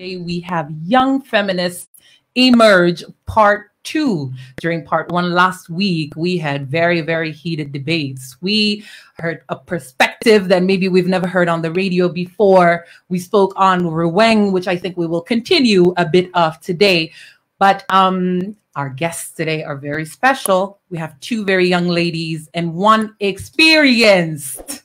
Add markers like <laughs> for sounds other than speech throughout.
Today we have Young Feminists Emerge Part 2. During Part 1 last week, we had very, very heated debates. We heard a perspective that maybe we've never heard on the radio before. We spoke on Ruweng, which I think we will continue a bit of today. But um, our guests today are very special. We have two very young ladies and one experienced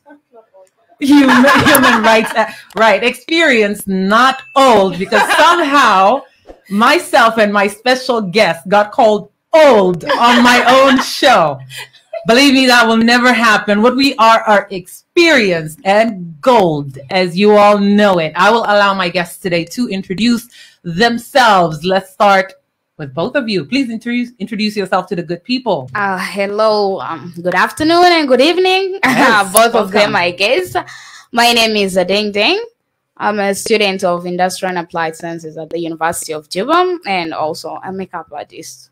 human, <laughs> human rights, uh, right? Experience, not old, because somehow myself and my special guest got called old on my own show. Believe me, that will never happen. What we are are experienced and gold, as you all know it. I will allow my guests today to introduce themselves. Let's start with both of you. Please introduce introduce yourself to the good people. Uh, hello, um, good afternoon and good evening. <laughs> Yes, both welcome. of them, I guess. My name is Deng Deng. I'm a student of Industrial and Applied Sciences at the University of Juba and also a makeup artist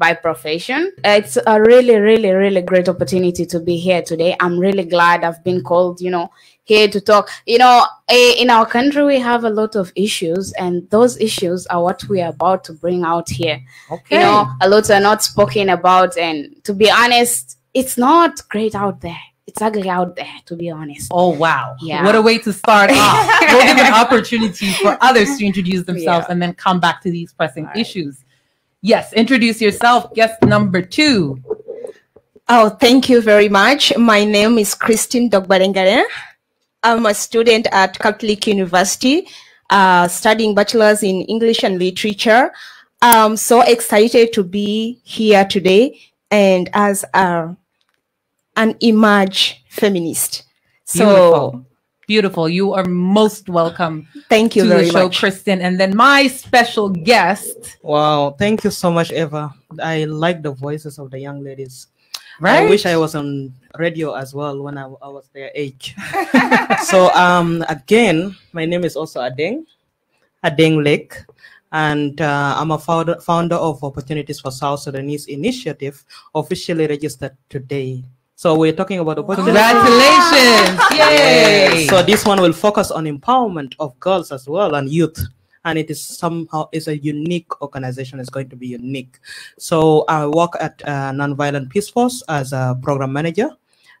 by profession. It's a really, really, really great opportunity to be here today. I'm really glad I've been called, you know, here to talk. You know, eh, in our country, we have a lot of issues, and those issues are what we are about to bring out here. Okay. You know, a lot are not spoken about, and to be honest, it's not great out there. It's ugly out there, to be honest. Oh wow! Yeah. What a way to start off. <laughs> we'll give an opportunity for others to introduce themselves Yeah. and then come back to these pressing right. issues. Yes, introduce yourself. Guest number two. Oh, thank you very much. My name is Christine Dogbarengare. I'm a student at Catholic University, uh, studying bachelor's in English and literature. I'm so excited to be here today and as a, an emerge feminist. So Beautiful. Beautiful. You are most welcome thank you to very the show, much. Kristen. And then my special guest, Wow, thank you so much, Eva. I like the voices of the young ladies. right? I wish I was on radio as well when I, I was their age. <laughs> so um again, my name is also Adeng, Adeng Lake, and uh, I'm a founder, founder of Opportunities for South Sudanese Initiative, officially registered today. So we're talking about opportunities. Congratulations. Yay. So this one will focus on empowerment of girls as well and youth. And it is somehow is a unique organization. It's going to be unique. So I work at uh, Nonviolent Peaceforce as a program manager,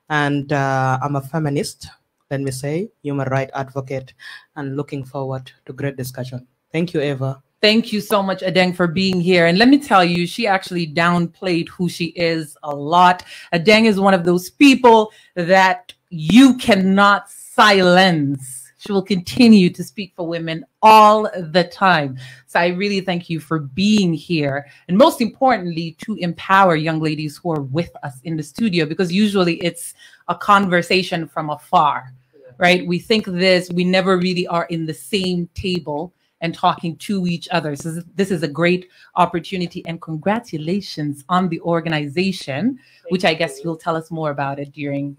and uh, I'm a feminist. Let me say, human rights advocate, and looking forward to great discussion. Thank you, Eva. Thank you so much, Adeng, for being here. And let me tell you, she actually downplayed who she is a lot. Adeng is one of those people that you cannot silence. She will continue to speak for women all the time. So I really thank you for being here. And most importantly, to empower young ladies who are with us in the studio, because usually it's a conversation from afar, right? We think this, we never really are in the same table and talking to each other. So this- is a great opportunity and congratulations on the organization, which I guess you'll tell us more about it during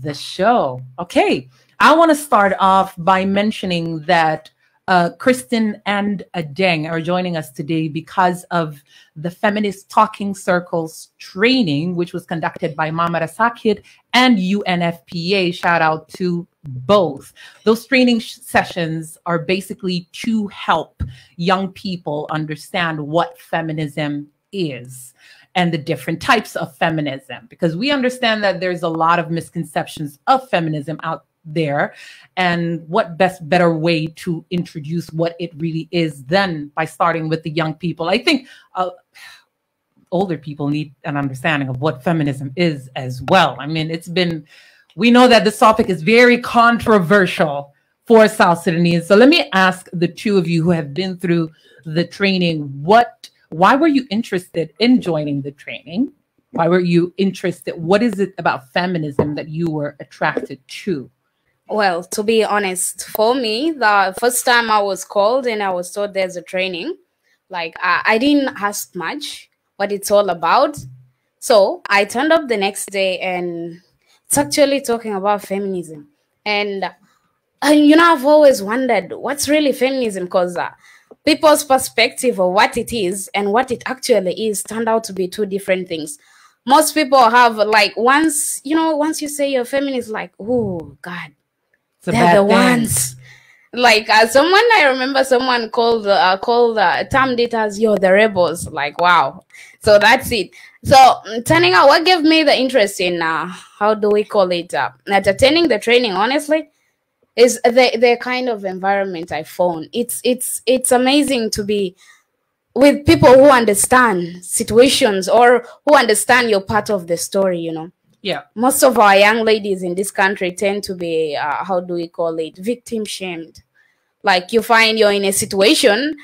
the show. Okay, I want to start off by mentioning that uh, Kristen and Adeng are joining us today because of the Feminist Talking Circles training, which was conducted by Mama Rasakid and UNFPA. Shout out to both. Those training sessions are basically to help young people understand what feminism is and the different types of feminism because we understand that there's a lot of misconceptions of feminism out there and what best better way to introduce what it really is than by starting with the young people i think uh, older people need an understanding of what feminism is as well i mean it's been we know that this topic is very controversial for South Sudanese. So let me ask the two of you who have been through the training, what why were you interested in joining the training? Why were you interested? What is it about feminism that you were attracted to? Well, to be honest, for me, the first time I was called and I was told there's a training, like I, I didn't ask much what it's all about. So I turned up the next day and it's actually talking about feminism. And, uh, you know, I've always wondered what's really feminism because uh, people's perspective of what it is and what it actually is turned out to be two different things. Most people have like once, you know, once you say you're feminist, like, oh God, they're the thing. ones like uh, someone I remember someone called uh, called uh, termed it as "You're the rebels." Like wow, so that's it. So mm, turning out, what gave me the interest in uh, how do we call it uh, at attending the training? Honestly, is the the kind of environment I found. It's it's it's amazing to be with people who understand situations or who understand you're part of the story. You know Yeah. most of our young ladies in this country tend to be uh, how do we call it? Victim shamed. Like you find you're in a situation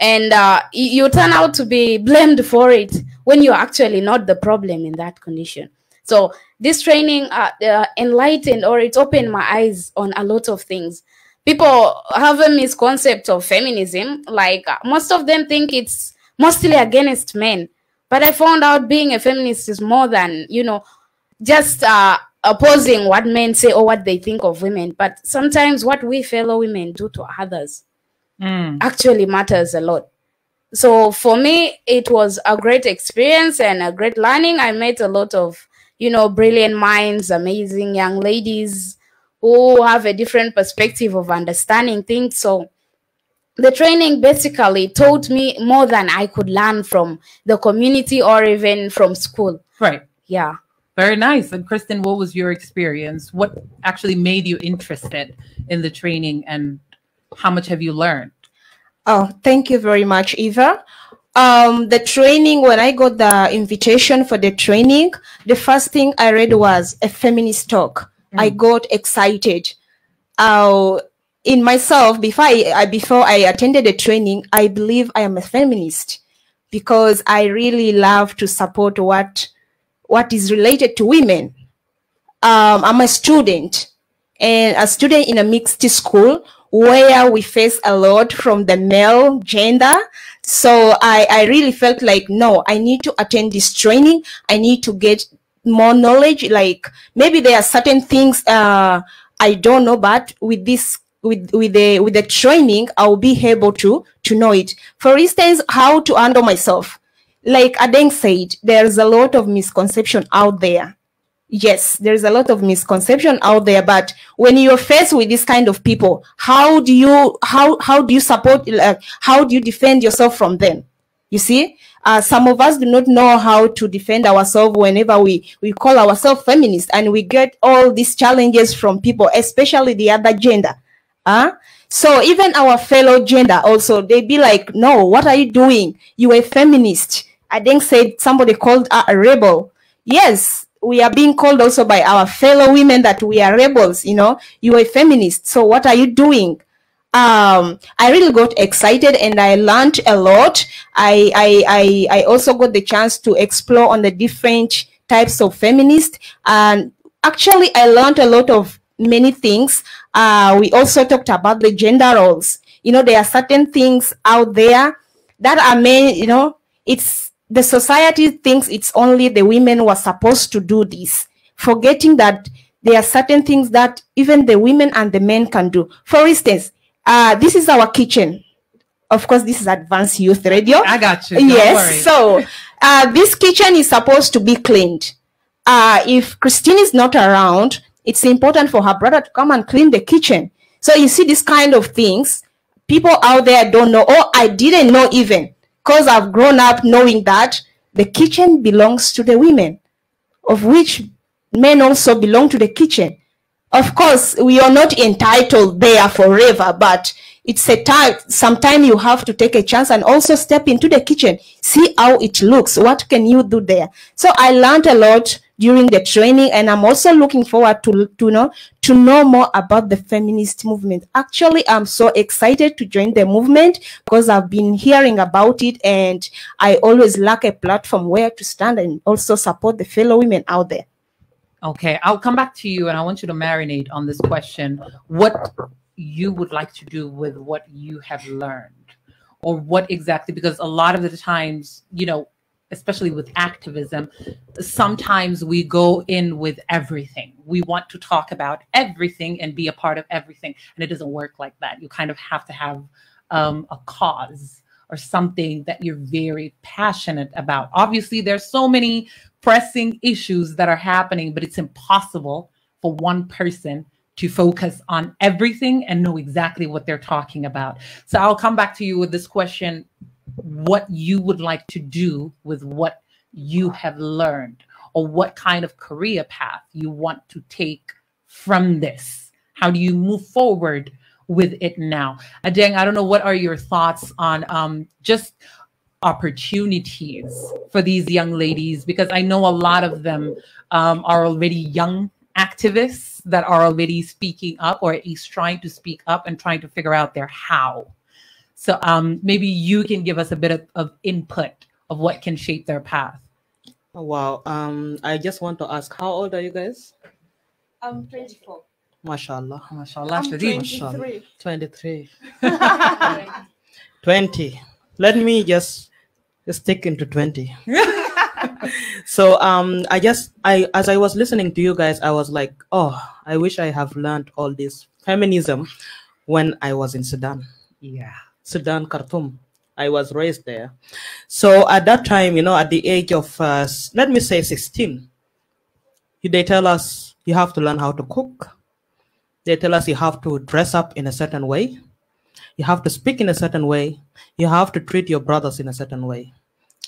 and uh, you turn out to be blamed for it when you're actually not the problem in that condition. So this training uh, uh, enlightened or it opened my eyes on a lot of things. People have a misconception of feminism. Like uh, most of them think it's mostly against men. But i found out being a feminist is more than you know just uh, opposing what men say or what they think of women, but sometimes what we fellow women do to others Mm. actually matters a lot. So for me, it was a great experience and a great learning. I met a lot of, you know, brilliant minds, amazing young ladies who have a different perspective of understanding things. So the training basically taught me more than I could learn from the community or even from school. Right. Yeah. Very nice. And Kristen, what was your experience? What actually made you interested in the training and how much have you learned? Oh, thank you very much, Eva. Um, the training, when I got the invitation for the training, the first thing I read was a feminist talk. I got excited. Uh, in myself, before I, I before I attended the training, I believe I am a feminist because I really love to support what what is related to women. Um, I'm a student and a student in a mixed school where we face a lot from the male gender. So I, I really felt like, no, I need to attend this training. I need to get more knowledge. Like maybe there are certain things uh, I don't know, but with this with with the with the training, I'll be able to to know it. For instance, how to handle myself. Like Adeng said, there's a lot of misconception out there. Yes there's a lot of misconception out there but when you're faced with this kind of people how do you how how do you support how do you defend yourself from them? You see uh, some of us do not know how to defend ourselves whenever we we call ourselves feminist and we get all these challenges from people especially the other gender. Huh? so even our fellow gender also they be like no what are you doing? You are a feminist i think said somebody called her a rebel. Yes we are being called also by our fellow women that we are rebels you know. You are a feminist so what are you doing? Um i really got excited and i learned a lot. I, I i i also got the chance to explore on the different types of feminist. And actually i learned a lot of many things. Uh we also talked about the gender roles. You know there are certain things out there that are made you know it's the society thinks it's only the women who are supposed to do this forgetting that there are certain things that even the women and the men can do. For instance uh this is our kitchen. Of course this is advanced youth radio. I got you. Don't yes worry. so uh this kitchen is supposed to be cleaned. Uh if christine is not around it's important for her brother to come and clean the kitchen. So you see this kind of things people out there don't know or i didn't know even because i've grown up knowing that the kitchen belongs to the women of which men also belong to the kitchen. Of course we are not entitled there forever but it's a time sometime you have to take a chance and also step into the kitchen see how it looks what can you do there. So i learned a lot during the training and i'm also looking forward to to know to know more about the feminist movement actually i'm so excited to join the movement because i've been hearing about it and i always lack a platform where to stand and also support the fellow women out there Okay, I'll come back to you and I want you to marinate on this question. What you would like to do with what you have learned, or what exactly, because a lot of the times, you know, especially with activism, sometimes we go in with everything. We want to talk about everything and be a part of everything, and it doesn't work like that. You kind of have to have um, a cause or something that you're very passionate about. Obviously, there's so many pressing issues that are happening, but it's impossible for one person to focus on everything and know exactly what they're talking about. So I'll come back to you with this question what you would like to do with what you have learned, or what kind of career path you want to take from this. How do you move forward with it now? Adeng, I don't know what are your thoughts on um, just opportunities for these young ladies because I know a lot of them um, are already young activists that are already speaking up or at least trying to speak up and trying to figure out their how. So um, maybe you can give us a bit of, of input of what can shape their path. Oh, wow. Um, I just want to ask, how old are you guys? I'm 24. MashaAllah. MashaAllah. I'm Shadid. 23. 23. <laughs> 20. Let me just stick into 20. <laughs> so um I just I as I was listening to you guys, I was like, oh, I wish I have learned all this feminism when I was in Sudan. Yeah. Sudan, Khartoum. I was raised there. So at that time, you know, at the age of, uh, let me say 16, they tell us you have to learn how to cook. They tell us you have to dress up in a certain way. You have to speak in a certain way. You have to treat your brothers in a certain way.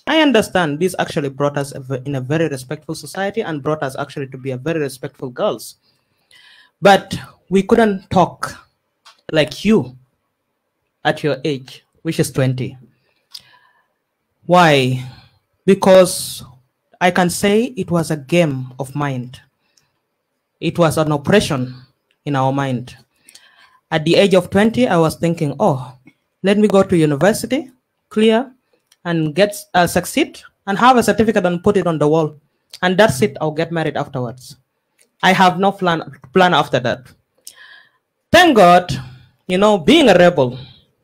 I understand this actually brought us in a very respectful society and brought us actually to be a very respectful girls. But we couldn't talk like you at your age, which is 20. Why? Because I can say it was a game of mind. It was an oppression in our mind. At the age of 20, I was thinking, oh, let me go to university, clear, and get uh, succeed, and have a certificate and put it on the wall. And that's it, I'll get married afterwards. I have no plan, plan after that. Thank God, you know, being a rebel,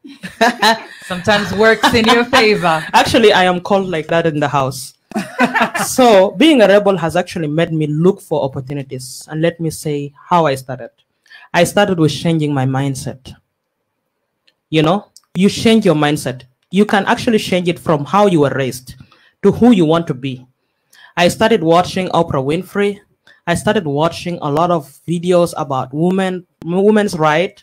<laughs> Sometimes works in your favor. <laughs> Actually, I am called like that in the house. <laughs> so, being a rebel has actually made me look for opportunities. And let me say how I started. I started with changing my mindset. You know, you change your mindset. You can actually change it from how you were raised to who you want to be. I started watching Oprah Winfrey. I started watching a lot of videos about women, women's right,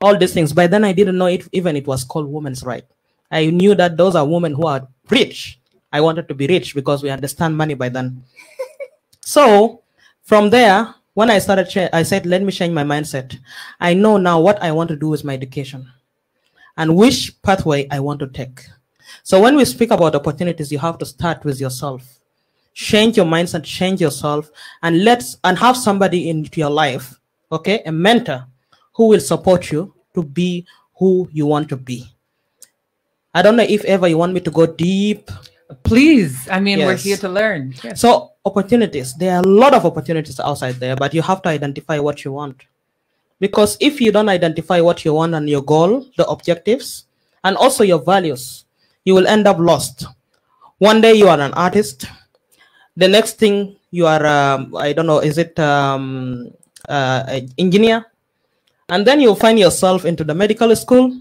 all these things. By then, I didn't know it, even it was called women's right. I knew that those are women who are rich. I wanted to be rich because we understand money by then. <laughs> so from there, when I started, I said, let me change my mindset. I know now what I want to do with my education and which pathway I want to take. So when we speak about opportunities, you have to start with yourself. Change your mindset, change yourself, and let's and have somebody in your life, okay, a mentor who will support you to be who you want to be. I don't know if ever you want me to go deep. Please. I mean, we're here to learn. Yes. So opportunities, there are a lot of opportunities outside there, but you have to identify what you want. Because if you don't identify what you want and your goal, the objectives, and also your values, you will end up lost. One day you are an artist. The next thing you are, um, I don't know, is it um, uh, an engineer? And then you'll find yourself into the medical school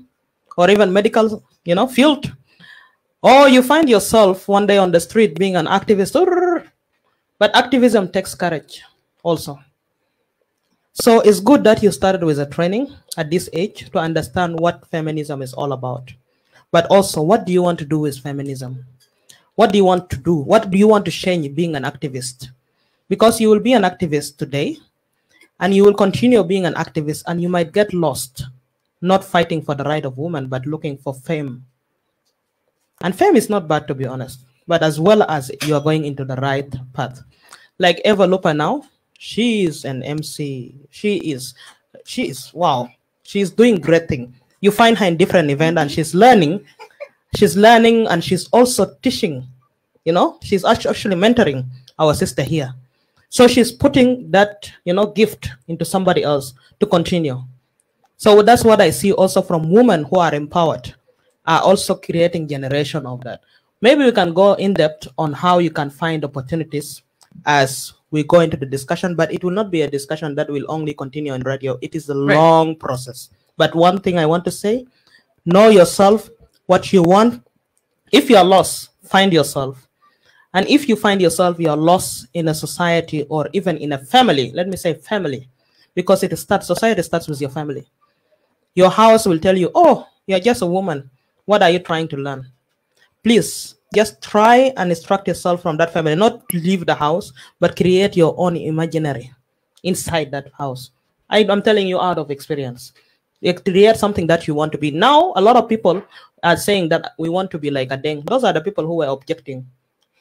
or even medical, you know, field. Or you find yourself one day on the street being an activist. But activism takes courage also. So it's good that you started with a training at this age to understand what feminism is all about. But also, what do you want to do with feminism? What do you want to do? What do you want to change being an activist? Because you will be an activist today and you will continue being an activist and you might get lost, not fighting for the right of women, but looking for fame. And fame is not bad, to be honest, but as well as you are going into the right path. Like Eva Lupa now, she is an MC. She is, she is, wow, she's doing great thing. You find her in different event and she's learning, she's learning and she's also teaching, you know, she's actually mentoring our sister here. So she's putting that, you know, gift into somebody else to continue. So that's what I see also from women who are empowered are also creating generation of that. Maybe we can go in depth on how you can find opportunities as we go into the discussion, but it will not be a discussion that will only continue on radio. It is a Right. long process. But one thing I want to say, know yourself, what you want. If you are lost, find yourself. And if you find yourself, you are lost in a society or even in a family, let me say family, because it starts society starts with your family. Your house will tell you oh you're just a woman. What are you trying to learn? Please just try and extract yourself from that family. Not leave the house but create your own imaginary inside that house. I, i'm telling you out of experience. Create something that you want to be. Now a lot of people are saying that we want to be like Adeng. Those are the people who were objecting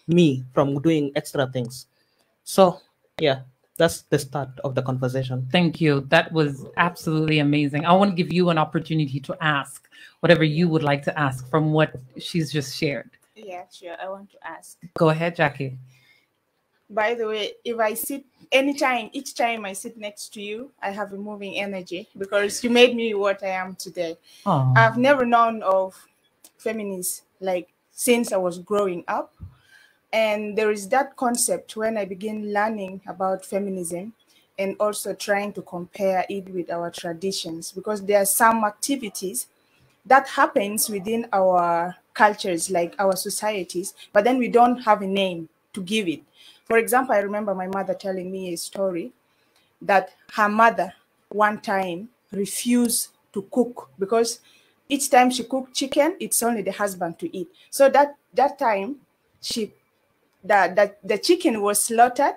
me from doing extra things so yeah that's the start of the conversation Thank you. That was absolutely amazing. I want to give you an opportunity to ask whatever you would like to ask from what she's just shared. Yeah, sure. I want to ask. Go ahead, Jackie. By the way, if I sit anytime, each time I sit next to you, I have a moving energy because you made me what I am today. Oh, I've never known of feminists like since I was growing up. And there is that concept when I begin learning about feminism and also trying to compare it with our traditions because there are some activities that happens within our cultures like our societies but then we don't have a name to give it. For example i remember my mother telling me a story that her mother one time refused to cook because each time she cooked chicken it's only the husband to eat. So that that time she the, the, the chicken was slaughtered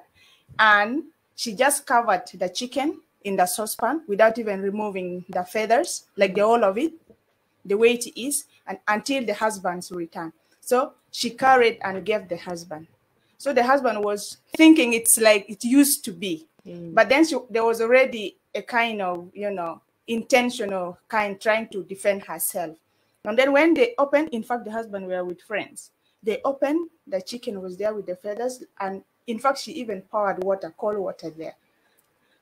and she just covered the chicken in the saucepan without even removing the feathers like the whole of it the way it is and until the husband's return. So she carried and gave the husband. So the husband was thinking it's like it used to be. Mm. But then she, there was already a kind of you know intentional kind trying to defend herself. And then when they opened in fact the husband were with friends they opened the chicken was there with the feathers and in fact she even poured water cold water there.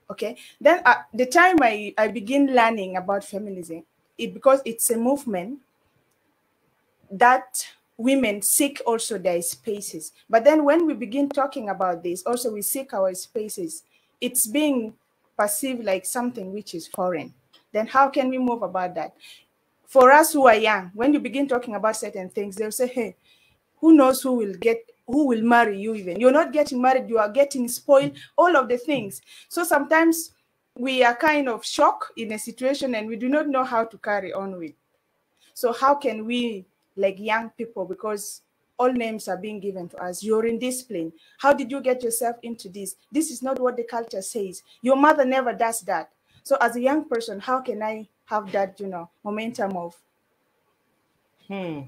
Okay? Then at the time i i begin learning about feminism it because it's a movement that women seek also their spaces. But then when we begin talking about this also we seek our spaces it's being perceived like something which is foreign. Then how can we move about that? For us who are young when you begin talking about certain things they'll say hey who knows who will get who will marry you even? You're not getting married you are getting spoiled all of the things. So sometimes we are kind of shocked in a situation and we do not know how to carry on with. So how can we like young people because all names are being given to us you're in discipline. How did you get yourself into this? This is not what the culture says. Your mother never does that. So as a young person how can i have that you know momentum of Hmm.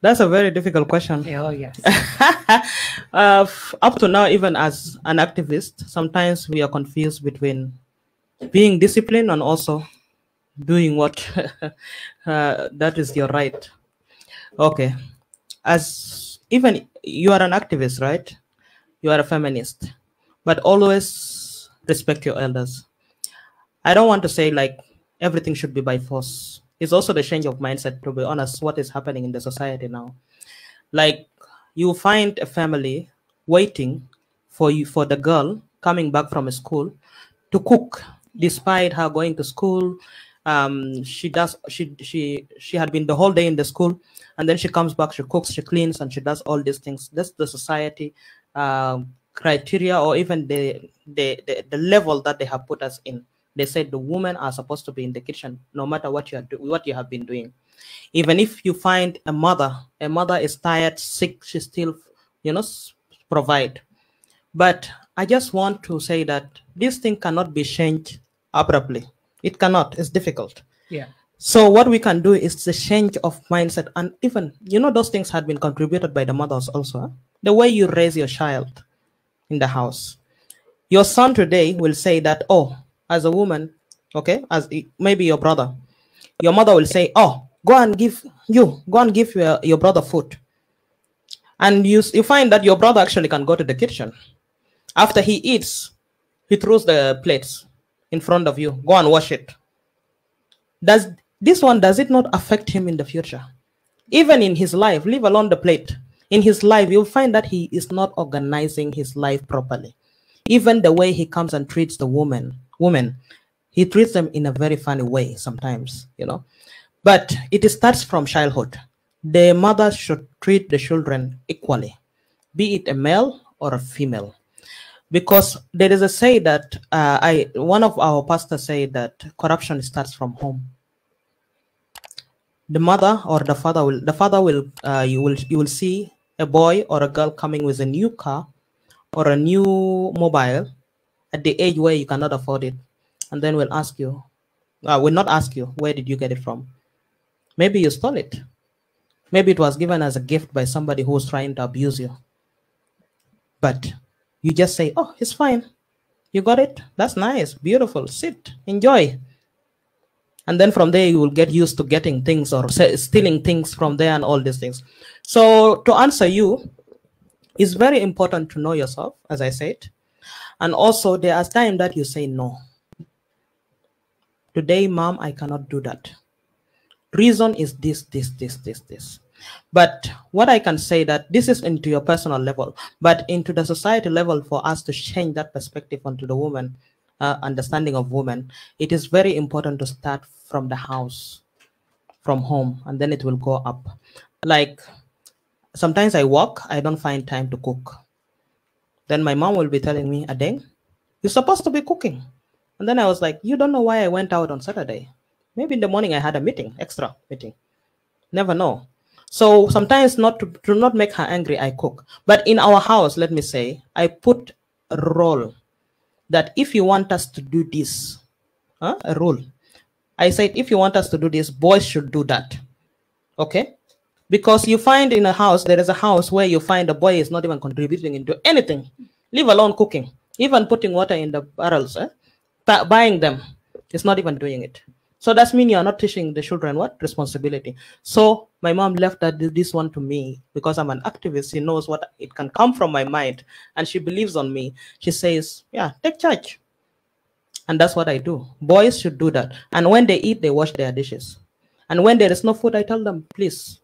That's a very difficult question. oh yes. <laughs> uh, up to now, even as an activist, sometimes we are confused between being disciplined and also doing what <laughs> uh, that is your right. Okay. As even you are an activist, right? You are a feminist, but always respect your elders. I don't want to say like everything should be by force. It's also the change of mindset, to be honest, what is happening in the society now. Like you find a family waiting for you for the girl coming back from school to cook, despite her going to school. Um, she does she she she had been the whole day in the school, and then she comes back, she cooks, she cleans, and she does all these things. That's the society um, criteria, or even the, the the the level that they have put us in they said the women are supposed to be in the kitchen no matter what you are do- what you have been doing. Even if you find a mother a mother is tired sick she still you know provide. But i just want to say that this thing cannot be changed abruptly. It cannot. It's difficult. Yeah. so what we can do is the change of mindset and even you know those things had been contributed by the mothers also huh? the way you raise your child in the house. Your son today will say that oh as a woman okay as maybe your brother. Your mother will say oh go and give you go and give your, your brother food. And you, you find that your brother actually can go to the kitchen. After he eats he throws the plates in front of you. Go and wash it. Does this one does it not affect him in the future? Even in his life leave alone the plate. In his life you'll find that he is not organizing his life properly. Even the way he comes and treats the woman woman he treats them in a very funny way sometimes you know. But it starts from childhood. The mother should treat the children equally be it a male or a female. Because there is a say that uh, I one of our pastors say that corruption starts from home. The mother or the father will the father will uh, you will you will see a boy or a girl coming with a new car or a new mobile at the age where you cannot afford it, and then we'll ask you, uh, will not ask you where did you get it from. Maybe you stole it. Maybe it was given as a gift by somebody who's trying to abuse you. But you just say, oh, it's fine. You got it? That's nice, beautiful. Sit, enjoy. And then from there, you will get used to getting things or stealing things from there and all these things. So, to answer you, it's very important to know yourself, as I said. And also, there are times that you say no. Today, mom, I cannot do that. Reason is this, this, this, this, this. But what I can say that this is into your personal level, but into the society level for us to change that perspective onto the woman, uh, understanding of women, it is very important to start from the house, from home, and then it will go up. Like sometimes I walk, I don't find time to cook. Then my mom will be telling me, "A Adeng, you're supposed to be cooking. And then I was like, you don't know why I went out on Saturday. Maybe in the morning I had a meeting, extra meeting. Never know. So sometimes not to, to not make her angry, I cook. But in our house, let me say, I put a role that if you want us to do this, huh, a rule. I said, if you want us to do this, boys should do that. Okay? Because you find in a house, there is a house where you find a boy is not even contributing into anything, leave alone cooking, even putting water in the barrels, eh? buying them. It's not even doing it. So that's mean you're not teaching the children what responsibility. So my mom left that this one to me because I'm an activist. She knows what it can come from my mind, and she believes on me. She says, "Yeah, take charge," and that's what I do. Boys should do that. And when they eat, they wash their dishes. And when there is no food, I tell them, please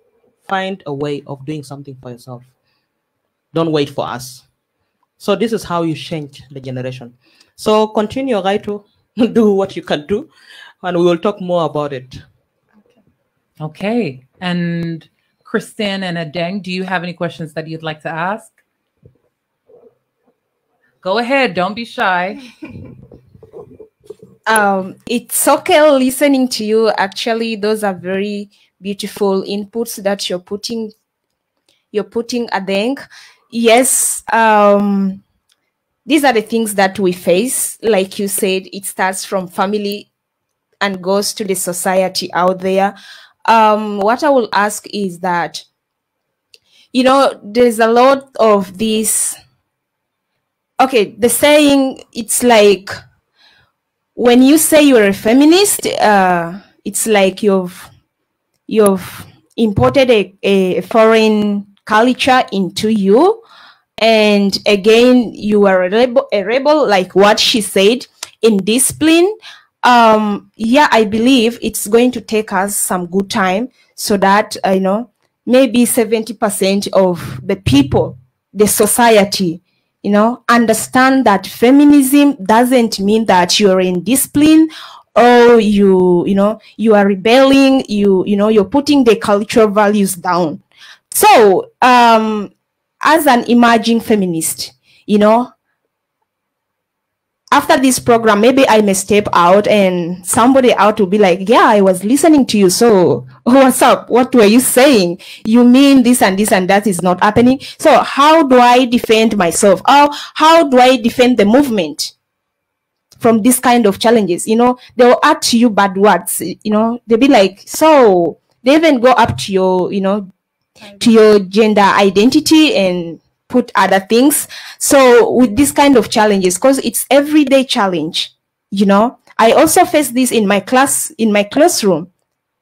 find a way of doing something for yourself. Don't wait for us. So this is how you change the generation. So continue, right, to <laughs> do what you can do and we will talk more about it. Okay. Okay. And Kristen and Adeng, do you have any questions that you'd like to ask? Go ahead. Don't be shy. <laughs> um, it's okay listening to you. Actually, those are very beautiful inputs that you're putting. You're putting, Adeng. Yes. Um, these are the things that we face. Like you said, it starts from family and goes to the society out there. Um, what I will ask is that, you know, there's a lot of this. Okay, the saying, it's like when you say you're a feminist, uh, it's like you've you've imported a, a foreign culture into you. And again you are a rebel, a rebel like what she said in discipline. Um, yeah, I believe it's going to take us some good time so that, uh, you know, maybe 70% of the people, the society, you know, understand that feminism doesn't mean that you're in discipline or you, you know, you are rebelling, you, you know, you're putting the cultural values down. So, um, as an emerging feminist, you know, after this program, maybe I may step out and somebody out will be like, yeah, I was listening to you. So what's up? What were you saying? You mean this and this and that is not happening. So how do I defend myself? How, how do I defend the movement? From this kind of challenges, you know, they'll add to you bad words, you know, they'll be like, so they even go up to your, you know, to your gender identity and put other things. So with this kind of challenges, because it's everyday challenge, you know, I also face this in my class, in my classroom.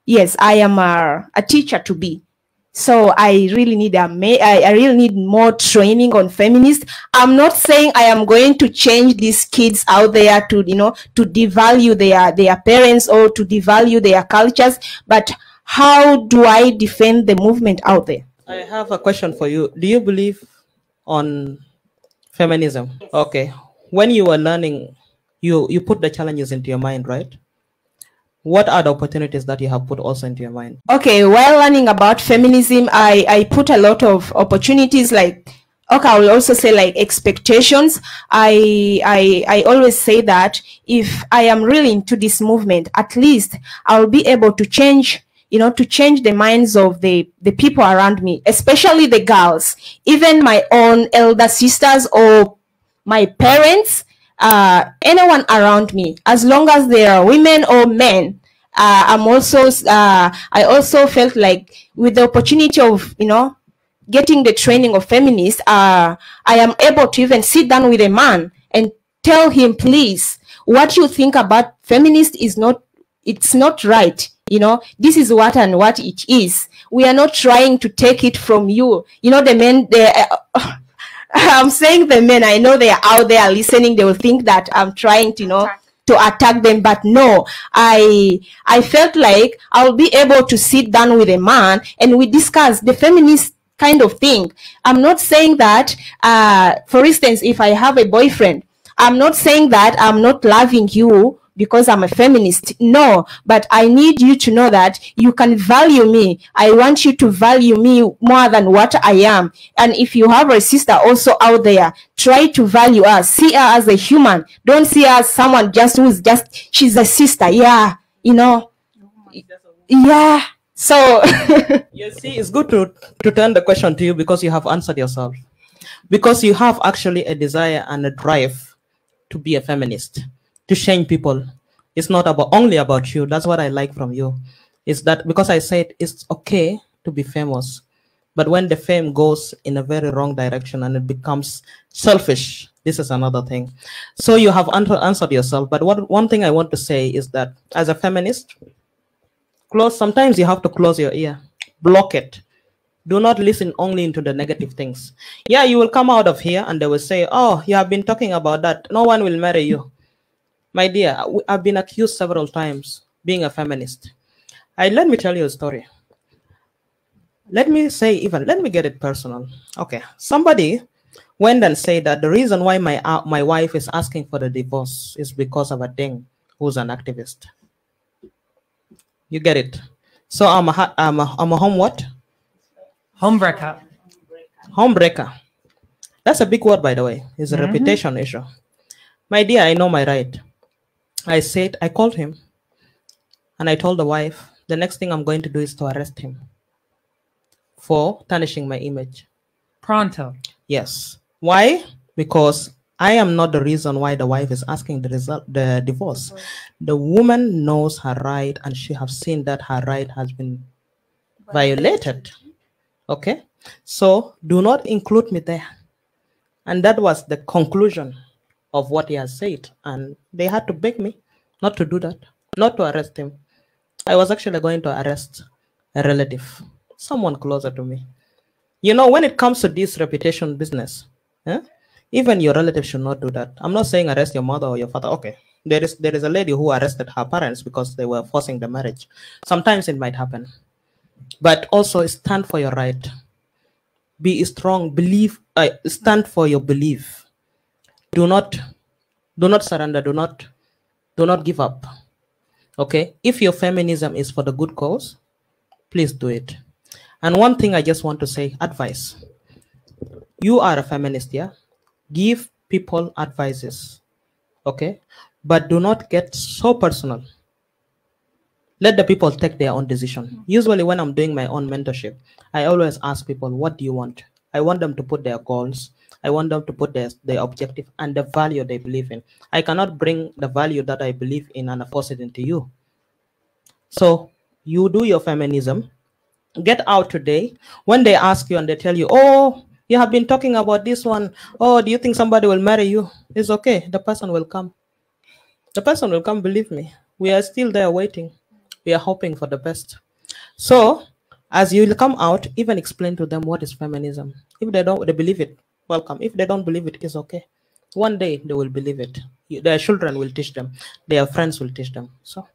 Yes, I am a, a teacher to be. So I really need a I, I really need more training on feminist. I'm not saying I am going to change these kids out there to you know to devalue their their parents or to devalue their cultures, but how do I defend the movement out there? I have a question for you. Do you believe on feminism. Okay. When you were learning, you you put the challenges into your mind, right? What are the opportunities that you have put also into your mind? Okay, while learning about feminism, I I put a lot of opportunities like okay i will also say like expectations i i i always say that if i am really into this movement at least i'll be able to change you know to change the minds of the the people around me especially the girls even my own elder sisters or my parents uh anyone around me as long as they are women or men uh, i'm also uh, i also felt like with the opportunity of you know getting the training of feminists, uh, I am able to even sit down with a man and tell him, please, what you think about feminist is not, it's not right. You know, this is what and what it is. We are not trying to take it from you. You know, the men, the, uh, <laughs> I'm saying the men, I know they are out there listening. They will think that I'm trying to, you know, to attack them but no i i felt like i'll be able to sit down with a man and we discuss the feminist kind of thing. I'm not saying that, uh, for instance, if I have a boyfriend, I'm not saying that I'm not loving you because I'm a feminist. No, but I need you to know that you can value me. I want you to value me more than what I am. And if you have a sister also out there, try to value us. See her as a human. Don't see her as someone just who's just, she's a sister. Yeah, you know. Yeah. So <laughs> you see, it's good to, to turn the question to you because you have answered yourself. Because you have actually a desire and a drive to be a feminist, to change people. It's not about only about you. That's what I like from you. Is that because I said it's okay to be famous, but when the fame goes in a very wrong direction and it becomes selfish, this is another thing. So you have answered yourself. But what one thing I want to say is that as a feminist, close sometimes you have to close your ear block it do not listen only into the negative things. Yeah you will come out of here and they will say oh you have been talking about that. No one will marry you. My dear i've been accused several times being a feminist. I, let me tell you a story. Let me say even let me get it personal. Okay somebody went and said that the reason why my uh, my wife is asking for the divorce is because of a thing who's an activist. You get it. So I'm a, I'm a, I'm a home what? Homebreaker. Homebreaker. That's a big word, by the way. It's a mm -hmm. reputation issue. My dear, I know my right. I said, I called him and I told the wife, the next thing I'm going to do is to arrest him for tarnishing my image. Pronto. Yes. Why? Because I am not the reason why the wife is asking the result, the divorce. The woman knows her right, and she has seen that her right has been violated. Okay, so do not include me there. And that was the conclusion of what he has said. And they had to beg me not to do that, not to arrest him. I was actually going to arrest a relative, someone closer to me. You know, when it comes to this reputation business, eh, even your relative should not do that. I'm not saying arrest your mother or your father. Okay. There is there is a lady who arrested her parents because they were forcing the marriage. Sometimes it might happen. But also stand for your right. Be strong. Believe uh, stand for your belief. Do not do not surrender. Do not do not give up. Okay. If your feminism is for the good cause, please do it. And one thing I just want to say, advice. You are a feminist, yeah? give people advices okay but do not get so personal let the people take their own decision mm-hmm. usually when i'm doing my own mentorship i always ask people what do you want i want them to put their goals i want them to put their, their objective and the value they believe in i cannot bring the value that i believe in and force it into you so you do your feminism get out today when they ask you and they tell you oh you have been talking about this one. Oh, do you think somebody will marry you? It's okay. The person will come. The person will come, believe me. We are still there waiting. We are hoping for the best. So, as you will come out, even explain to them what is feminism. If they don't, they believe it, welcome. If they don't believe it, it's okay. One day they will believe it. Their children will teach them. Their friends will teach them. So.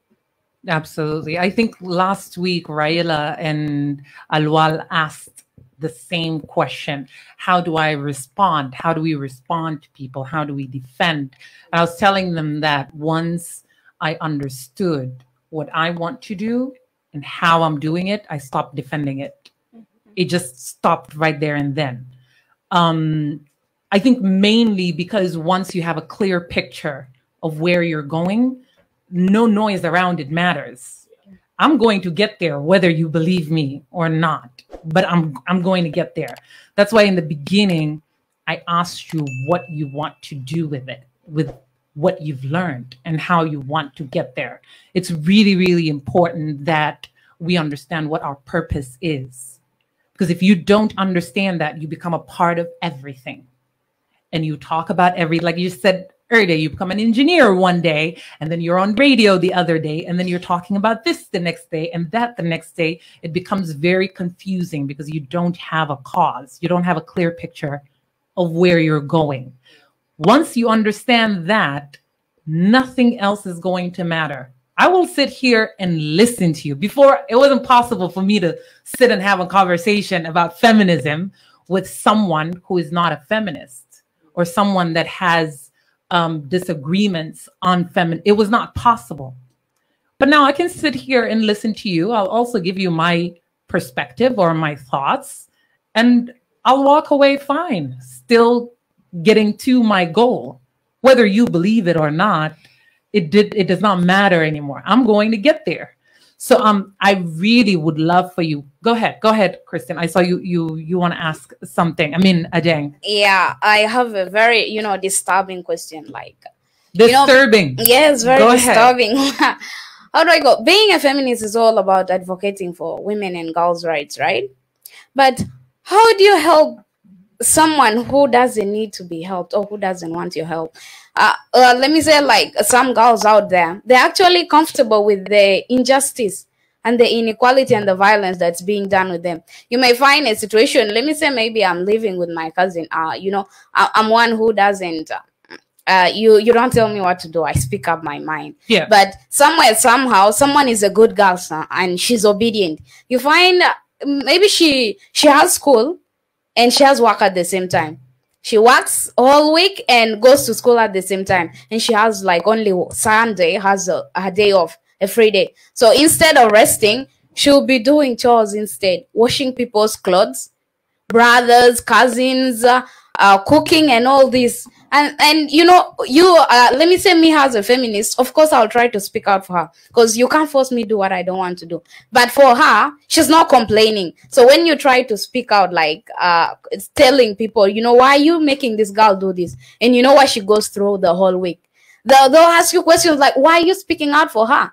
Absolutely. I think last week Raila and Alwal asked the same question how do i respond how do we respond to people how do we defend and i was telling them that once i understood what i want to do and how i'm doing it i stopped defending it it just stopped right there and then Um, I think mainly because once you have a clear picture of where you're going, no noise around it matters. I'm going to get there whether you believe me or not, but I'm I'm going to get there. That's why in the beginning I asked you what you want to do with it, with what you've learned and how you want to get there. It's really really important that we understand what our purpose is. Because if you don't understand that, you become a part of everything. And you talk about every like you said earlier, you become an engineer one day, and then you're on radio the other day, and then you're talking about this the next day and that the next day. It becomes very confusing because you don't have a cause, you don't have a clear picture of where you're going. Once you understand that, nothing else is going to matter. I will sit here and listen to you. Before, it wasn't possible for me to sit and have a conversation about feminism with someone who is not a feminist or someone that has um, disagreements on feminine. It was not possible. But now I can sit here and listen to you. I'll also give you my perspective or my thoughts, and I'll walk away fine, still getting to my goal. Whether you believe it or not, it did it does not matter anymore. I'm going to get there. So um, I really would love for you. Go ahead, go ahead, Kristen. I saw you. You you want to ask something? I mean, Adeng. Yeah, I have a very you know disturbing question. Like disturbing. You know, yes, very go disturbing. <laughs> How do I go? Being a feminist is all about advocating for women and girls' rights, right? But how do you help someone who doesn't need to be helped or who doesn't want your help? uh, uh, let me say like some girls out there they're actually comfortable with the injustice and the inequality and the violence that's being done with them. You may find a situation let me say maybe i'm living with my cousin uh you know I, am one who doesn't uh, uh, you you don't tell me what to do i speak up my mind. Yeah. But somewhere somehow someone is a good girl sir, and she's obedient. You find uh, maybe she she has school and she has work at the same time. She works all week and goes to school at the same time. And she has like only sunday has a, a day off free day. So instead of resting she'll be doing chores instead washing people's clothes brothers cousins uh, uh, cooking and all this and and you know you uh, let me say me as a feminist of course i'll try to speak out for her because you can't force me to do what i don't want to do. But for her she's not complaining. So when you try to speak out like uh it's telling people you know why are you making this girl do this? And you know what she goes through the whole week. They'll, they'll ask you questions like why are you speaking out for her?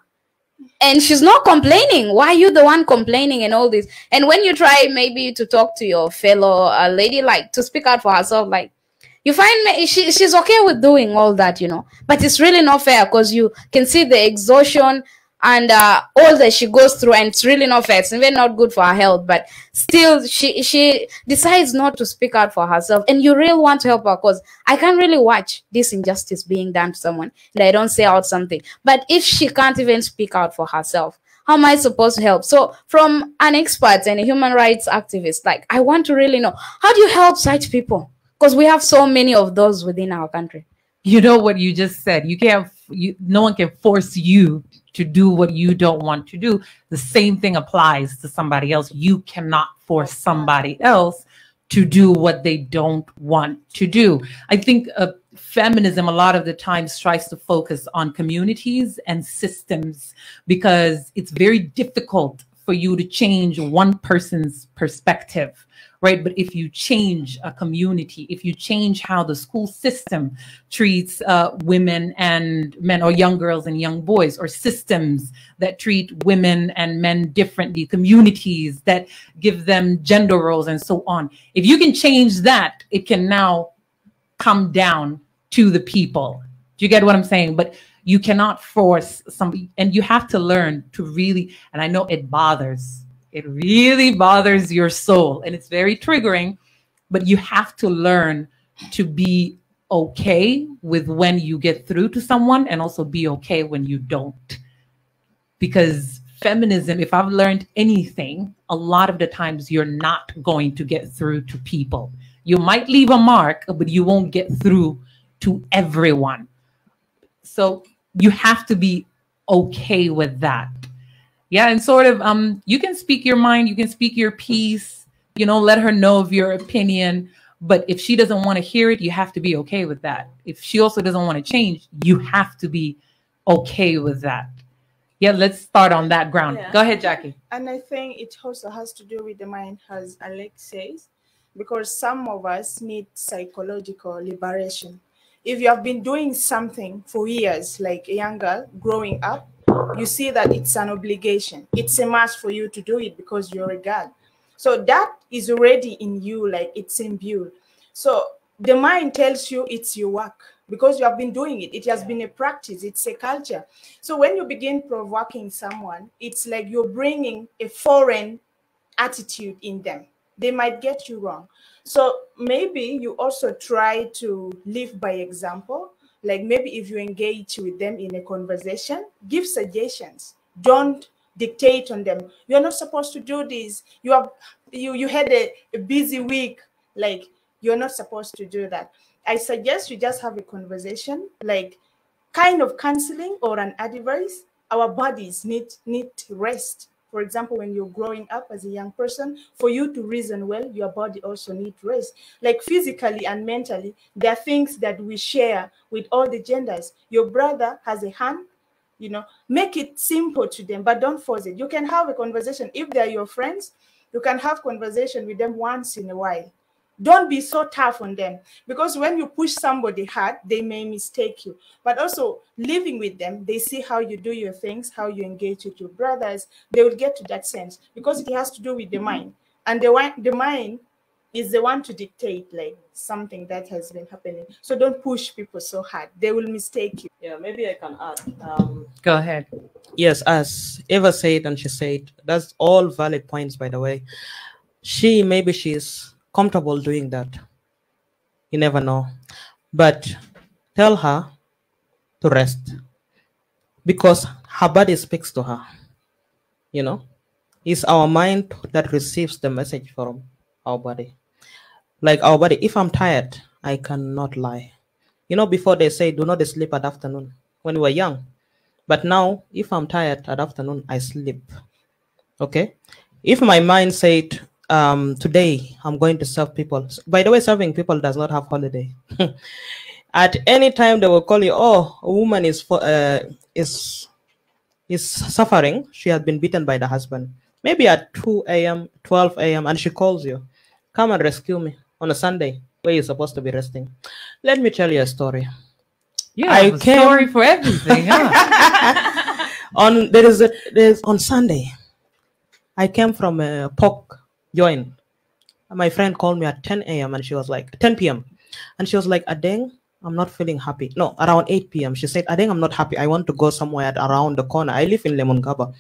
And she's not complaining. Why are you the one complaining and all this? And when you try maybe to talk to your fellow uh, lady like to speak out for herself like you find she, she's okay with doing all that you know. But it's really not fair because you can see the exhaustion and uh, all that she goes through and it's really not fair. It's even not good for her health but still she she decides not to speak out for herself. And you really want to help her because i can't really watch this injustice being done to someone and i don't say out something. But if she can't even speak out for herself how am i supposed to help? So from an expert and a human rights activist like i want to really know how do you help such people because we have so many of those within our country. You know what you just said. You can't you no one can force you to do what you don't want to do. The same thing applies to somebody else. You cannot force somebody else to do what they don't want to do. I think uh, feminism a lot of the times tries to focus on communities and systems because it's very difficult for you to change one person's perspective right? But if you change a community, if you change how the school system treats uh, women and men, or young girls and young boys, or systems that treat women and men differently, communities that give them gender roles and so on, if you can change that, it can now come down to the people. Do you get what I'm saying? But you cannot force somebody, and you have to learn to really, and I know it bothers it really bothers your soul and it's very triggering, but you have to learn to be okay with when you get through to someone and also be okay when you don't. Because feminism, if I've learned anything, a lot of the times you're not going to get through to people. You might leave a mark, but you won't get through to everyone. So you have to be okay with that yeah and sort of um you can speak your mind you can speak your piece you know let her know of your opinion But if she doesn't want to hear it, you have to be okay with that. If she also doesn't want to change, you have to be okay with that. Yeah, let's start on that ground. Yeah. Go ahead, Jackie. And I think it also has to do with the mind, as Alex says, because some of us need psychological liberation. If you have been doing something for years, like a young girl growing up, you see that it's an obligation. It's a must for you to do it because you're a girl. So that is already in you, like it's imbued. So the mind tells you it's your work because you have been doing it. It has been a practice, it's a culture. So when you begin provoking someone, it's like you're bringing a foreign attitude in them. They might get you wrong. So maybe you also try to live by example. Like maybe if you engage with them in a conversation, give suggestions. Don't dictate on them. You're not supposed to do this. You have you you had a, a busy week. Like you're not supposed to do that. I suggest you just have a conversation, like kind of counseling or an advice. Our bodies need need rest. For example, when you're growing up as a young person, for you to reason well, your body also needs rest. Like physically and mentally, there are things that we share with all the genders. Your brother has a hand, you know, make it simple to them, but don't force it. You can have a conversation. If they're your friends, you can have conversation with them once in a while don't be so tough on them because when you push somebody hard they may mistake you but also living with them they see how you do your things how you engage with your brothers they will get to that sense because it has to do with the mind and the one the mind is the one to dictate like something that has been happening so don't push people so hard they will mistake you Yeah, maybe I can add. Um, Go ahead. yes, as Eva said and she said, that's all valid points, by the way. She maybe she's comfortable doing that. You never know. But tell her to rest because her body speaks to her. You know, it's our mind that receives the message from our body. Like our body, if I'm tired, I cannot lie. You know, before they say do not sleep at afternoon when we were young. But now, if I'm tired at afternoon, I sleep. Okay. If my mind said, um, today I'm going to serve people. By the way, serving people does not have holiday. <laughs> at any time they will call you, oh, a woman is for uh, is is suffering. She has been beaten by the husband. Maybe at 2 a.m., 12 a.m., and she calls you, come and rescue me on a Sunday where you're supposed to be resting. Let me tell you a story. Yeah, I have came- story for everything, huh? <laughs> on there is a there's on Sunday. I came from a pork joint. My friend called me at 10 a.m. and she was like 10 p.m. and she was like, Adeng, I'm not feeling happy. No, around 8 p.m. She said, Adeng, I'm not happy. I want to go somewhere around the corner. I live in Lemongaba.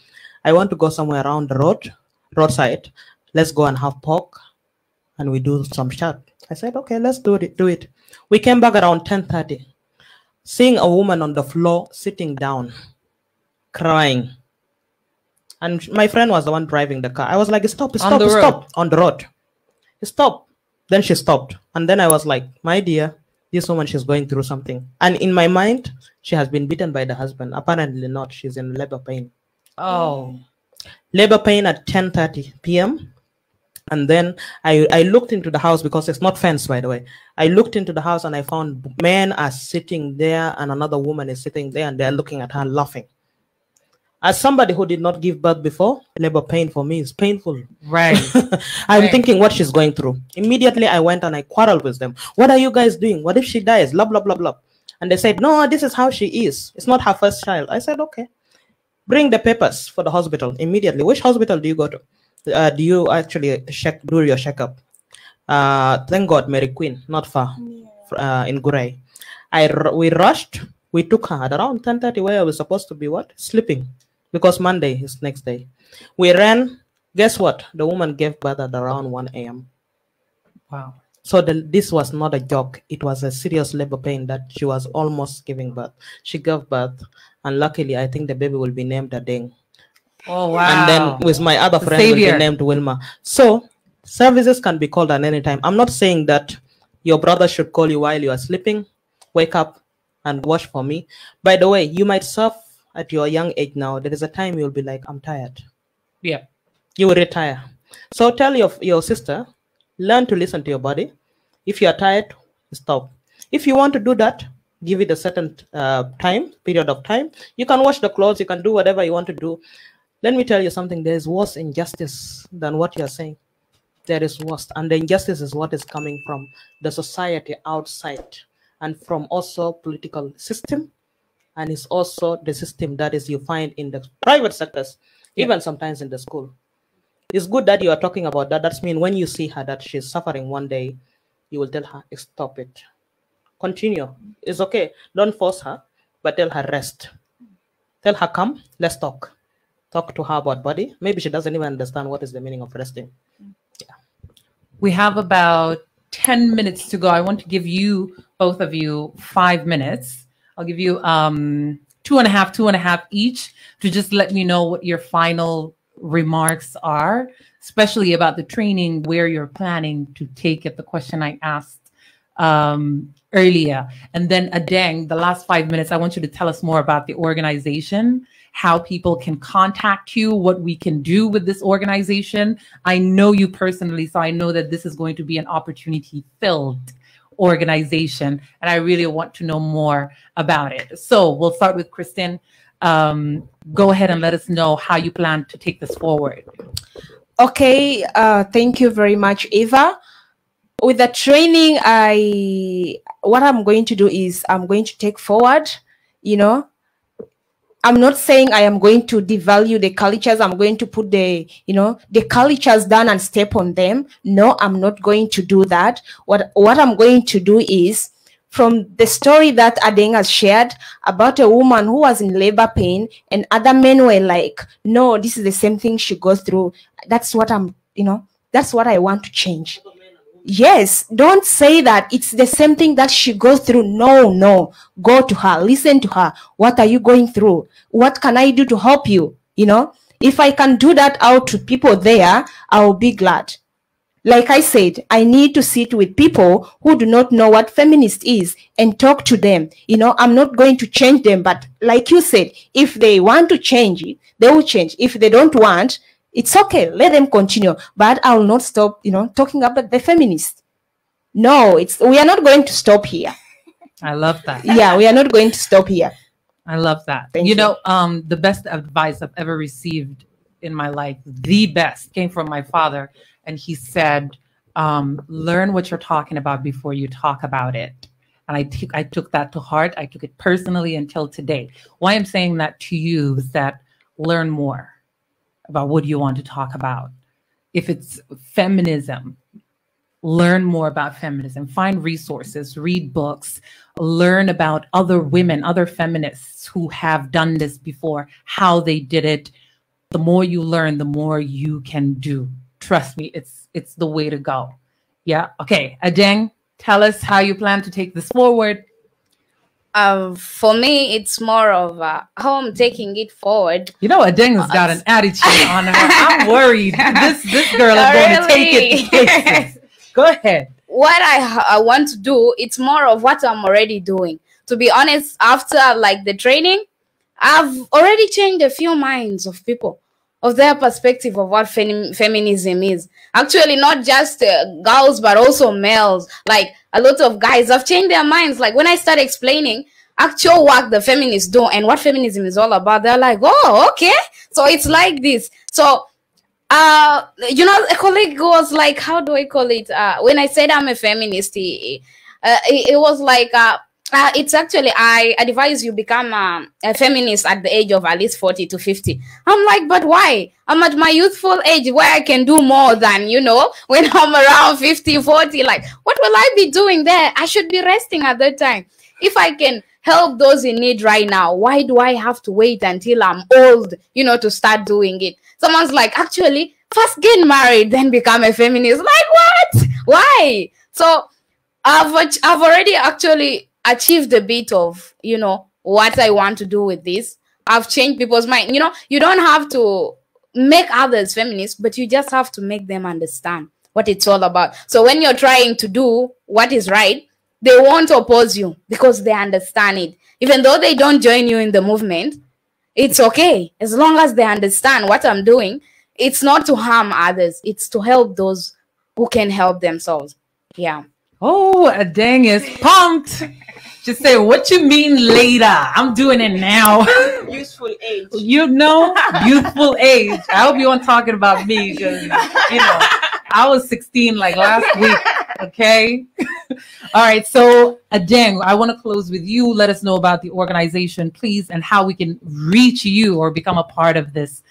I want to go somewhere around the road, roadside. Let's go and have pork and we do some chat. I said, okay, let's do it. Do it. We came back around 10:30, seeing a woman on the floor sitting down, crying. And my friend was the one driving the car. I was like, stop, stop, road. stop on the road. Stop. Then she stopped. And then I was like, my dear, this woman, she's going through something. And in my mind, she has been beaten by the husband. Apparently not. She's in labor pain. oh, Labor pain at 10:30 p.m. And then I, I looked into the house because it's not fenced, by the way. I looked into the house and I found men are sitting there and another woman is sitting there and they're looking at her laughing. As somebody who did not give birth before, labor pain for me is painful. right. <laughs> I'm Right. thinking what she's going through. Immediately I went and I quarreled with them. What are you guys doing? What if she dies? Blah blah blah blah. And they said, No, this is how she is. It's not her first child. I said, Okay. Bring the papers for the hospital immediately. Which hospital do you go to? Uh, do you actually check do your checkup? Uh, thank God, Mary Queen, not far, uh, in Guray. I we rushed. We took her at around 10:30, where I was supposed to be what sleeping, because Monday is next day. We ran. Guess what? The woman gave birth at around 1 a.m. Wow. So the, this was not a joke. It was a serious labor pain that she was almost giving birth. She gave birth, and luckily, I think the baby will be named Adeng. Oh, wow. And then with my other The friend will be named Wilma. So services can be called at any time. I'm not saying that your brother should call you while you are sleeping. Wake up and watch for me. By the way, you might serve at your young age now. There is a time you'll be like, I'm tired. yeah. You will retire. So tell your your sister, learn to listen to your body. If you are tired, stop. If you want to do that, give it a certain uh, time, period of time. You can wash the clothes, you can do whatever you want to do. Let me tell you something, there is worse injustice than what you're saying. There is worse. And the injustice is what is coming from the society outside and from also political system. And it's also the system that is you find in the private sectors, even sometimes in the school. It's good that you are talking about that. That's mean when you see her that she's suffering one day, you will tell her, stop it. Continue. It's okay. Don't force her, but tell her rest. Tell her, come, let's talk. Talk to her about body. Maybe she doesn't even understand what is the meaning of resting. We have about 10 minutes to go. I want to give you, both of you, five minutes. I'll give you um, two and a half, two and a half each to just let me know what your final remarks are, especially about the training, where you're planning to take it, the question I asked um, earlier. And then Adeng, the last five minutes, I want you to tell us more about the organization, how people can contact you, what we can do with this organization. I know you personally, so I know that this is going to be an opportunity filled organization, and I really want to know more about it. So we'll start with Kristen. Um, go ahead and let us know how you plan to take this forward. Okay, uh, thank you very much, Eva. With the training, I what I'm going to do is I'm going to take forward, you know, I'm not saying I am going to devalue the cultures. I'm going to put the, you know, the cultures down and step on them. No, I'm not going to do that. What, what I'm going to do is from the story that Adeng has shared about a woman who was in labor pain and other men were like, no, this is the same thing she goes through. That's what I'm, you know, that's what I want to change. Yes, don't say that it's the same thing that she goes through. No, no. Go to her, listen to her. What are you going through? What can I do to help you? You know, if I can do that out to people there, I will be glad. Like I said, I need to sit with people who do not know what feminist is and talk to them. You know, I'm not going to change them, but like you said, if they want to change it, they will change. If they don't want, it's okay. Let them continue. But I will not stop, you know, talking about the feminists. No, it's we are not going to stop here. I love that. Yeah, we are not going to stop here. I love that. Thank you, you. know, um, the best advice I've ever received in my life, the best, came from my father, and he said, um, "Learn what you're talking about before you talk about it." And I took I took that to heart. I took it personally until today. Why I'm saying that to you is that learn more about what you want to talk about. If it's feminism, learn more about feminism, find resources, read books, learn about other women, other feminists who have done this before, how they did it. The more you learn, the more you can do. Trust me, it's it's the way to go. Yeah. Okay. Adeng, tell us how you plan to take this forward. Um, for me, it's more of uh, how I'm taking it forward. You know, Adeng has got an attitude on her. I'm <laughs> worried. This this girl is going to take it places. Go ahead. what I, I want to do it's more of what i'm already doing to be honest after like the training i've already changed a few minds of people of their perspective of what fem- feminism is actually not just uh, girls but also males. Like a lot of guys have changed their minds. Like when i start explaining actual work the feminists do and what feminism is all about they're like oh okay. So it's like this. So uh you know a colleague was like how do i call it? Uh when i said i'm a feminist he, uh, it, it was like uh, uh it's actually i advise you become um, a feminist at the age of at least 40 to 50 i'm like but why? I'm at my youthful age where i can do more than you know <laughs> when i'm around 50 40 like what will i be doing there? I should be resting at that time. If i can help those in need right now why do i have to wait until i'm old you know to start doing it? Someone's like actually first get married then become a feminist. Like what? Why? So i've i've already actually achieved a bit of you know what i want to do with this. I've changed people's mind. You know you don't have to make others feminists but you just have to make them understand what it's all about. So when you're trying to do what is right they won't oppose you because they understand it. Even though they don't join you in the movement it's okay. As long as they understand what i'm doing it's not to harm others. It's to help those who can help themselves. Yeah. Oh, Adeng is pumped. Just say what you mean later. I'm doing it now. <laughs> Useful age. you know, youthful age. I hope you weren't talking about me because you know I was 16 like last week. Okay. <laughs> All right. So again, I want to close with you. Let us know about the organization, please, and how we can reach you or become a part of this.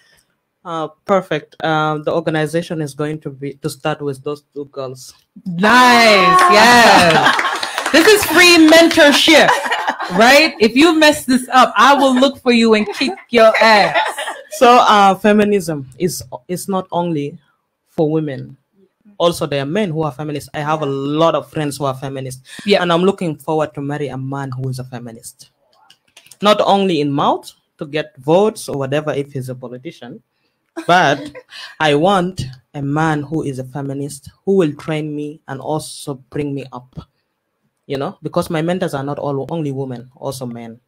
Uh, perfect. Um, the organization is going to be to start with those two girls. Nice. Yes. <laughs> this is free mentorship, right? If you mess this up, I will look for you and kick your ass. So, uh, feminism is is not only for women. Also, there are men who are feminists. I have a lot of friends who are feminists, Yeah. and I'm looking forward to marry a man who is a feminist. Not only in mouth to get votes or whatever if he's a politician, but I want a man who is a feminist who will train me and also bring me up. You know, because my mentors are not all only women, also men.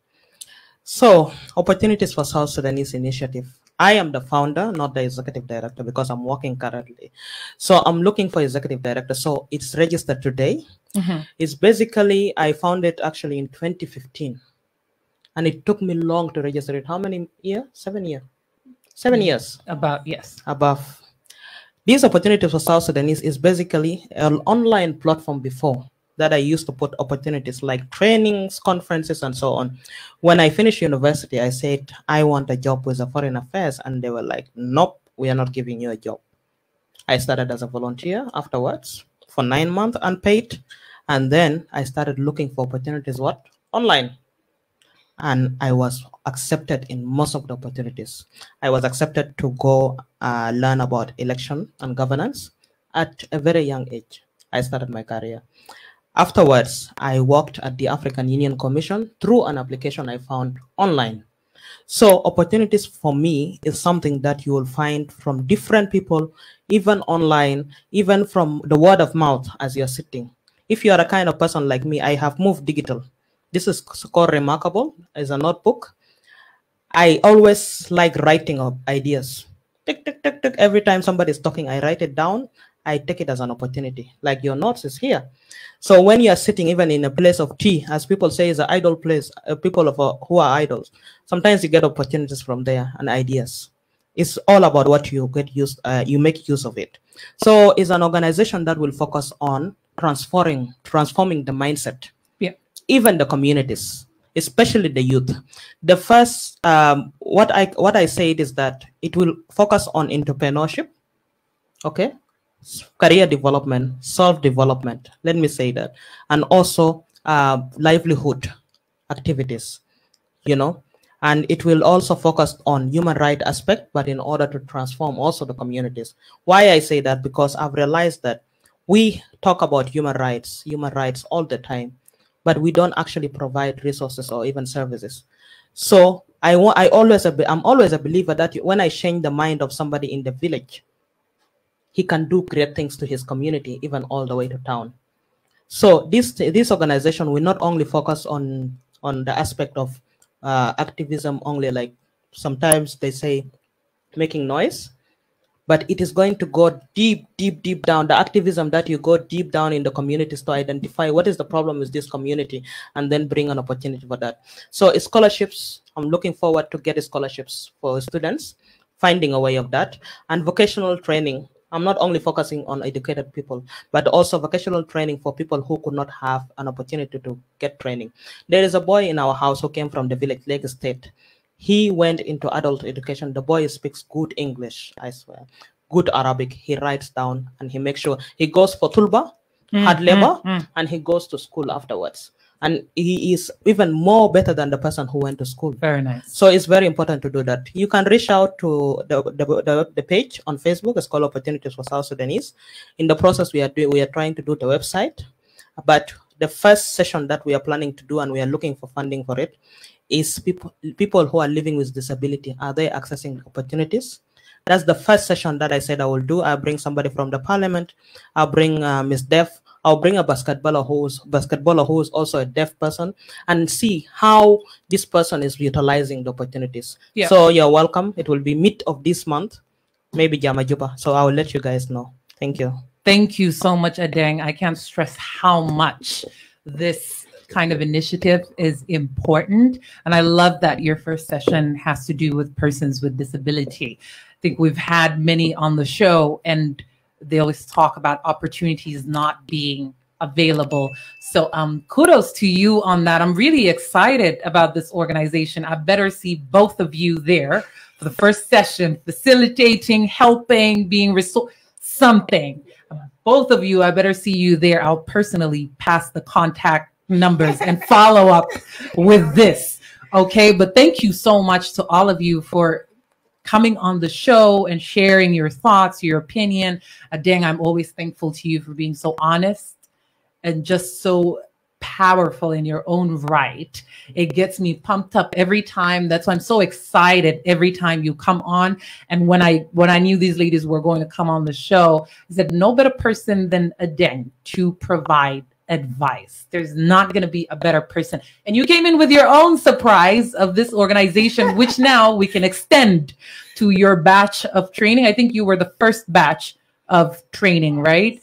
So, opportunities for South Sudanese initiative. I am the founder, not the executive director, because I'm working currently. So I'm looking for executive director. So it's registered today. Mm-hmm. It's basically I found it actually in 2015, and it took me long to register it. How many years? Seven years. Seven mm-hmm. years About yes. above. These opportunities for South Sudanese is basically an online platform before that I used to put opportunities like trainings, conferences, and so on. When I finished university, I said, I want a job with the foreign affairs. And they were like, nope, we are not giving you a job. I started as a volunteer afterwards for nine months unpaid. And then I started looking for opportunities, what? Online and I was accepted in most of the opportunities. I was accepted to go uh, learn about election and governance at a very young age. I started my career. Afterwards, I worked at the African Union Commission through an application I found online. So opportunities for me is something that you will find from different people, even online, even from the word of mouth as you're sitting. If you are a kind of person like me, I have moved digital. This is called Remarkable, is a notebook. I always like writing up ideas. Tick, tick, tick, tick. Every time somebody is talking, I write it down. I take it as an opportunity. Like your notes is here. So when you are sitting even in a place of tea, as people say, is an idle place, uh, people of uh, who are idols, sometimes you get opportunities from there and ideas. It's all about what you get used, uh, you make use of it. So it's an organization that will focus on transforming, transforming the mindset Yeah. even the communities, especially the youth. The first, um, what I what I said is that it will focus on entrepreneurship, okay, career development, self development. Let me say that, and also uh, livelihood activities. You know, and it will also focus on human right aspect, but in order to transform also the communities. Why I say that because I've realized that we talk about human rights, human rights all the time, but we don't actually provide resources or even services. So I want, I always, I'm always a believer that when I change the mind of somebody in the village, he can do great things to his community, even all the way to town. So this this organization will not only focus on on the aspect of uh, activism only, like sometimes they say making noise, but it is going to go deep, deep, deep down. The activism that you go deep down in the communities to identify what is the problem with this community and then bring an opportunity for that. So scholarships, I'm looking forward to get scholarships for students, finding a way of that, and vocational training. I'm not only focusing on educated people, but also vocational training for people who could not have an opportunity to get training. There is a boy in our house who came from the village, Lake State. He went into adult education. The boy speaks good english i swear. Good arabic. He writes down and he makes sure he goes for tulba hard mm, labor mm, mm. and he goes to school afterwards and he is even more better than the person who went to school Very nice. so it's very important to do that. You can reach out to the, the, the, the page on Facebook. It's called Opportunities for South Sudanese. In the process, we are doing, we are trying to do the website, but the first session that we are planning to do and we are looking for funding for it is people people who are living with disability. Are they accessing opportunities? That's the first session that I said I will do. I'll bring somebody from the parliament. I'll bring uh, Miss Def. I'll bring a basketballer who's basketballer who is also a deaf person and see how this person is utilizing the opportunities. Yeah. So you're welcome. It will be mid of this month, maybe Jama Juba. So I will let you guys know. Thank you. Thank you so much, Adeng. I can't stress how much this kind of initiative is important. And I love that your first session has to do with persons with disability. I think we've had many on the show, and they always talk about opportunities not being available. So um, kudos to you on that. I'm really excited about this organization. I better see both of you there for the first session, facilitating, helping, being resource something. Both of you, I better see you there. I'll personally pass the contact numbers and <laughs> follow up with this. Okay, but thank you so much to all of you for coming on the show and sharing your thoughts, your opinion. Adeng, I'm always thankful to you for being so honest and just so powerful in your own right. It gets me pumped up every time. That's why I'm so excited every time you come on. And when I when I knew these ladies were going to come on the show, I said no better person than Adeng to provide advice. There's not going to be a better person. And you came in with your own surprise of this organization, which <laughs> now we can extend to your batch of training. I think you were the first batch of training, right?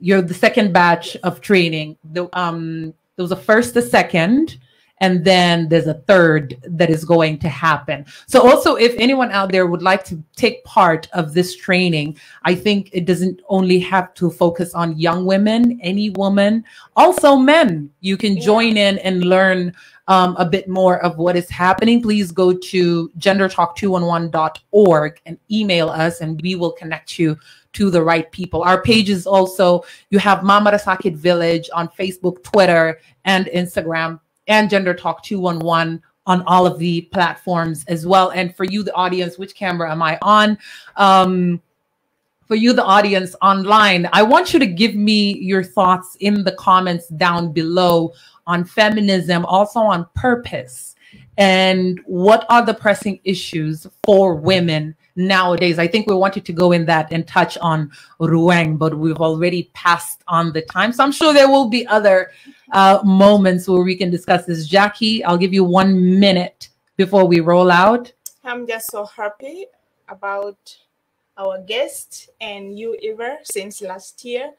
You're the second batch of training. The, um, there was a first, a second, and then there's a third that is going to happen. So also if anyone out there would like to take part of this training, I think it doesn't only have to focus on young women, any woman, also men. You can join in and learn um, a bit more of what is happening. Please go to gendertalk211.org and email us and we will connect you to the right people. Our pages also, you have Mamarasakit Village on Facebook, Twitter, and Instagram and Gender Talk 211 on all of the platforms as well. And for you, the audience, which camera am I on? Um, for you, the audience online, I want you to give me your thoughts in the comments down below on feminism, also on purpose, and what are the pressing issues for women nowadays. I think we wanted to go in that and touch on Ruang, but we've already passed on the time. So I'm sure there will be other uh, moments where we can discuss this. Jackie, I'll give you one minute before we roll out. I'm just so happy about our guest and you, Eva, since last year.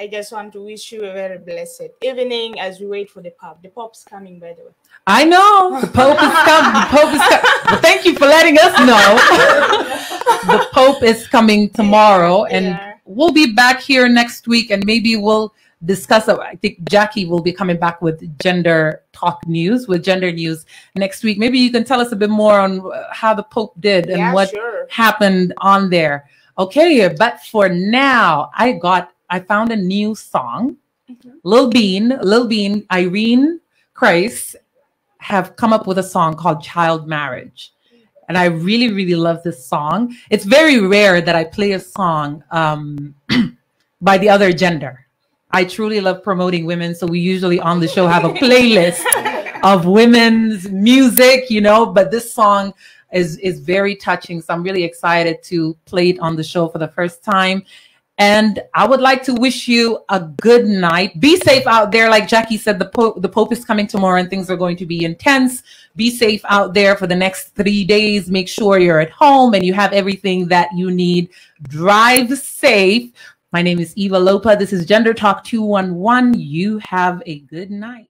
I just want to wish you a very blessed evening as we wait for the Pope. The Pope's coming, by the way. I know the Pope is coming. The Pope is coming. <laughs> thank you for letting us know. the Pope is coming tomorrow, and yeah. we'll be back here next week, and maybe we'll discuss. I think Jackie will be coming back with gender talk news, with gender news next week. Maybe you can tell us a bit more on uh, how the Pope did and yeah, what sure. happened on there. Okay, but for now, I got I found a new song. Mm-hmm. Lil Bean, Lil Bean, Irene Christ have come up with a song called Child Marriage. And I really, really love this song. It's very rare that I play a song um, <clears throat> by the other gender. I truly love promoting women. So we usually on the show have a <laughs> playlist of women's music, you know, but this song is is very touching. So I'm really excited to play it on the show for the first time. And I would like to wish you a good night. Be safe out there. Like Jackie said, the Pope, the Pope is coming tomorrow and things are going to be intense. Be safe out there for the next three days. Make sure you're at home and you have everything that you need. Drive safe. My name is Eva Lopa. This is Gender Talk 211. You have a good night.